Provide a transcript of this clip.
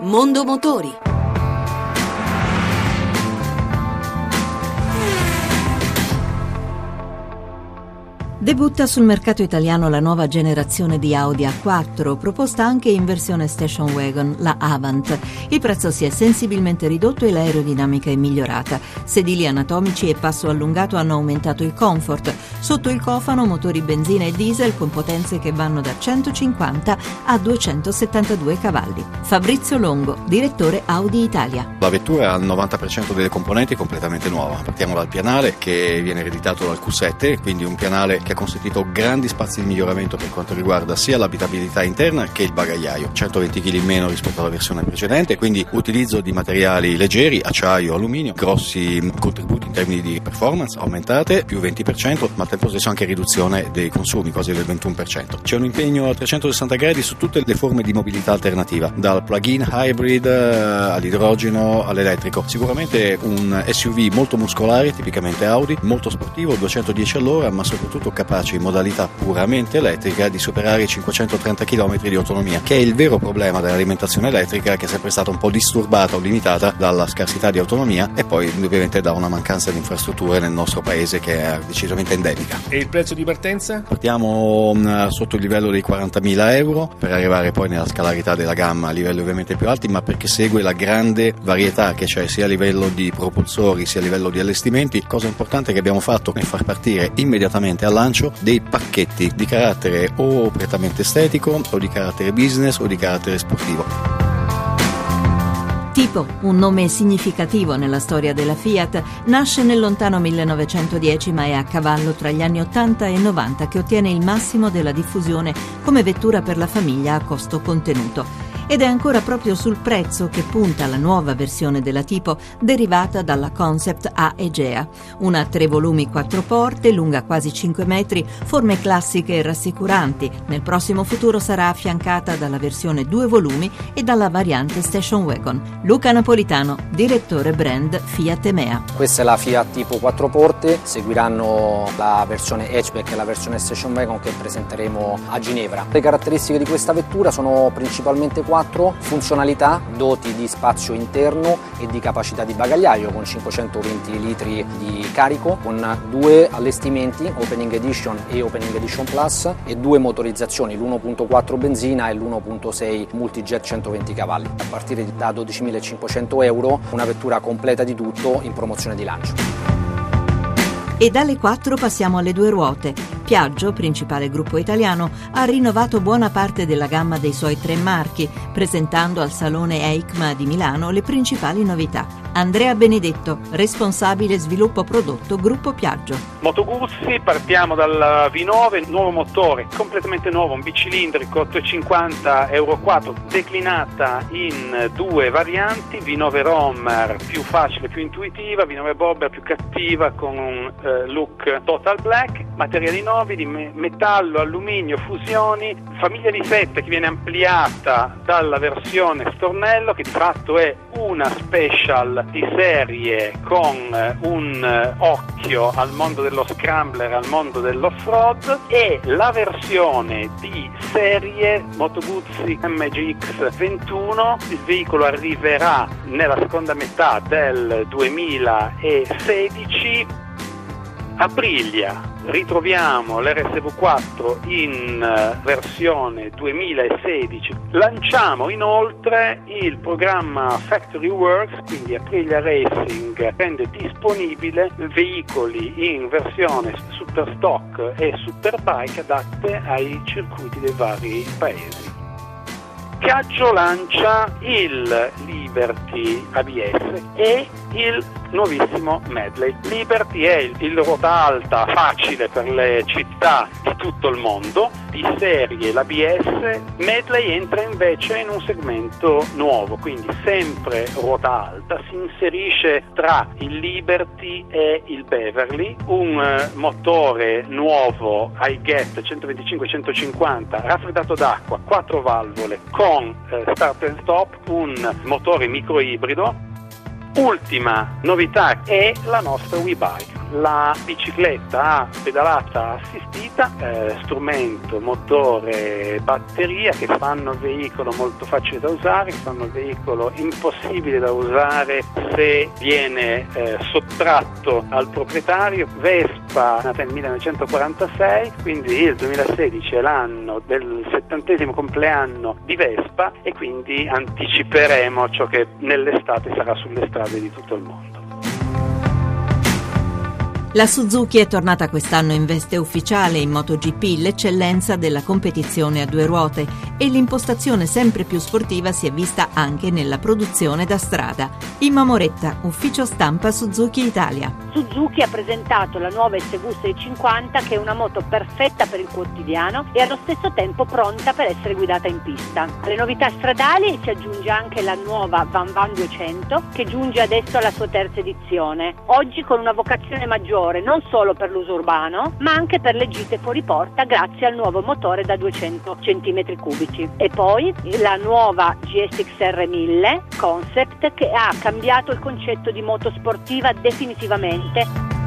Mondo Motori Debutta sul mercato italiano la nuova generazione di Audi A4, proposta anche in versione station wagon, la Avant. Il prezzo si è sensibilmente ridotto e l'aerodinamica è migliorata. Sedili anatomici e passo allungato hanno aumentato il comfort. Sotto il cofano motori benzina e diesel con potenze che vanno da 150 a 272 cavalli. Fabrizio Longo, direttore Audi Italia. La vettura ha il 90% delle componenti completamente nuova. Partiamo dal pianale che viene ereditato dal Q7, quindi un pianale che consentito grandi spazi di miglioramento per quanto riguarda sia l'abitabilità interna che il bagagliaio, 120 kg in meno rispetto alla versione precedente, quindi utilizzo di materiali leggeri, acciaio, alluminio, grossi contributi in termini di performance aumentate, più 20%, ma al tempo stesso anche riduzione dei consumi, quasi del 21%. C'è un impegno a 360 gradi su tutte le forme di mobilità alternativa, dal plug-in hybrid eh, all'idrogeno all'elettrico. Sicuramente un SUV molto muscolare, tipicamente Audi, molto sportivo, 210 all'ora, ma soprattutto capace in modalità puramente elettrica di superare i 530 km di autonomia, che è il vero problema dell'alimentazione elettrica che è sempre stata un po' disturbata o limitata dalla scarsità di autonomia e poi ovviamente da una mancanza di infrastrutture nel nostro paese che è decisamente endemica. E il prezzo di partenza? Partiamo mm, sotto il livello dei 40.000 euro per arrivare poi nella scalarità della gamma a livelli ovviamente più alti, ma perché segue la grande varietà che c'è sia a livello di propulsori sia a livello di allestimenti. Cosa importante che abbiamo fatto è far partire immediatamente all'anno lancio dei pacchetti di carattere o prettamente estetico o di carattere business o di carattere sportivo. Tipo, un nome significativo nella storia della Fiat, nasce nel lontano 1910 ma è a cavallo tra gli anni 80 e 90 che ottiene il massimo della diffusione come vettura per la famiglia a costo contenuto ed è ancora proprio sul prezzo che punta la nuova versione della tipo derivata dalla concept A Egea. Una tre volumi quattro porte, lunga quasi 5 metri, forme classiche e rassicuranti. Nel prossimo futuro sarà affiancata dalla versione due volumi e dalla variante Station Wagon. Luca Napolitano, direttore brand Fiat Emea. Questa è la Fiat tipo quattro porte, seguiranno la versione hatchback e la versione Station Wagon che presenteremo a Ginevra. Le caratteristiche di questa vettura sono principalmente quattro 4 funzionalità doti di spazio interno e di capacità di bagagliaio con 520 litri di carico, con due allestimenti Opening Edition e Opening Edition Plus e due motorizzazioni, l'1.4 benzina e l'1.6 Multijet 120 cavalli. A partire da 12.500 euro una vettura completa di tutto in promozione di lancio. E dalle 4 passiamo alle due ruote. Piaggio, principale gruppo italiano, ha rinnovato buona parte della gamma dei suoi tre marchi, presentando al Salone EICMA di Milano le principali novità. Andrea Benedetto, responsabile sviluppo prodotto Gruppo Piaggio. Moto Guzzi, partiamo dal V9, nuovo motore, completamente nuovo, un bicilindrico 850 Euro 4, declinata in due varianti, V9 Romer più facile, più intuitiva, V9 Bobber più cattiva con un eh, look total black, materiali nuovi di me- metallo, alluminio, fusioni, famiglia di sette che viene ampliata dalla versione stornello che di fatto è una special di serie con eh, un eh, occhio al mondo dello scrambler, al mondo dell'off-road e la versione di serie Moto Guzzi MGX 21. Il veicolo arriverà nella seconda metà del 2016 Aprilia ritroviamo l'RSV4 in eh, versione 2016. Lanciamo inoltre il programma Factory Works, quindi Aprilia Racing rende disponibile veicoli in versione super stock e superbike adatte ai circuiti dei vari paesi. Piaggio lancia il Liberty ABS e il nuovissimo Medley. Liberty è il, il ruota alta facile per le città di tutto il mondo, di serie l'ABS, Medley entra invece in un segmento nuovo, quindi sempre ruota alta, si inserisce tra il Liberty e il Beverly, un eh, motore nuovo iGet 125-150 raffreddato d'acqua, 4 valvole con eh, start and stop, un motore microibrido Ultima novità è la nostra WeBike la bicicletta pedalata assistita, eh, strumento, motore, batteria che fanno il veicolo molto facile da usare, che fanno il veicolo impossibile da usare se viene eh, sottratto al proprietario. Vespa nata nel 1946, quindi il 2016 è l'anno del settantesimo compleanno di Vespa e quindi anticiperemo ciò che nell'estate sarà sulle strade di tutto il mondo. La Suzuki è tornata quest'anno in veste ufficiale in MotoGP, l'eccellenza della competizione a due ruote e l'impostazione sempre più sportiva si è vista anche nella produzione da strada. Imma Moretta, ufficio stampa Suzuki Italia. Suzuki ha presentato la nuova SV 650 che è una moto perfetta per il quotidiano e allo stesso tempo pronta per essere guidata in pista. Alle novità stradali si aggiunge anche la nuova Van Van 200 che giunge adesso alla sua terza edizione, oggi con una vocazione maggiore non solo per l'uso urbano, ma anche per le gite fuori porta grazie al nuovo motore da 200 cm3. E poi la nuova GSXR 1000 Concept che ha cambiato il concetto di moto sportiva definitivamente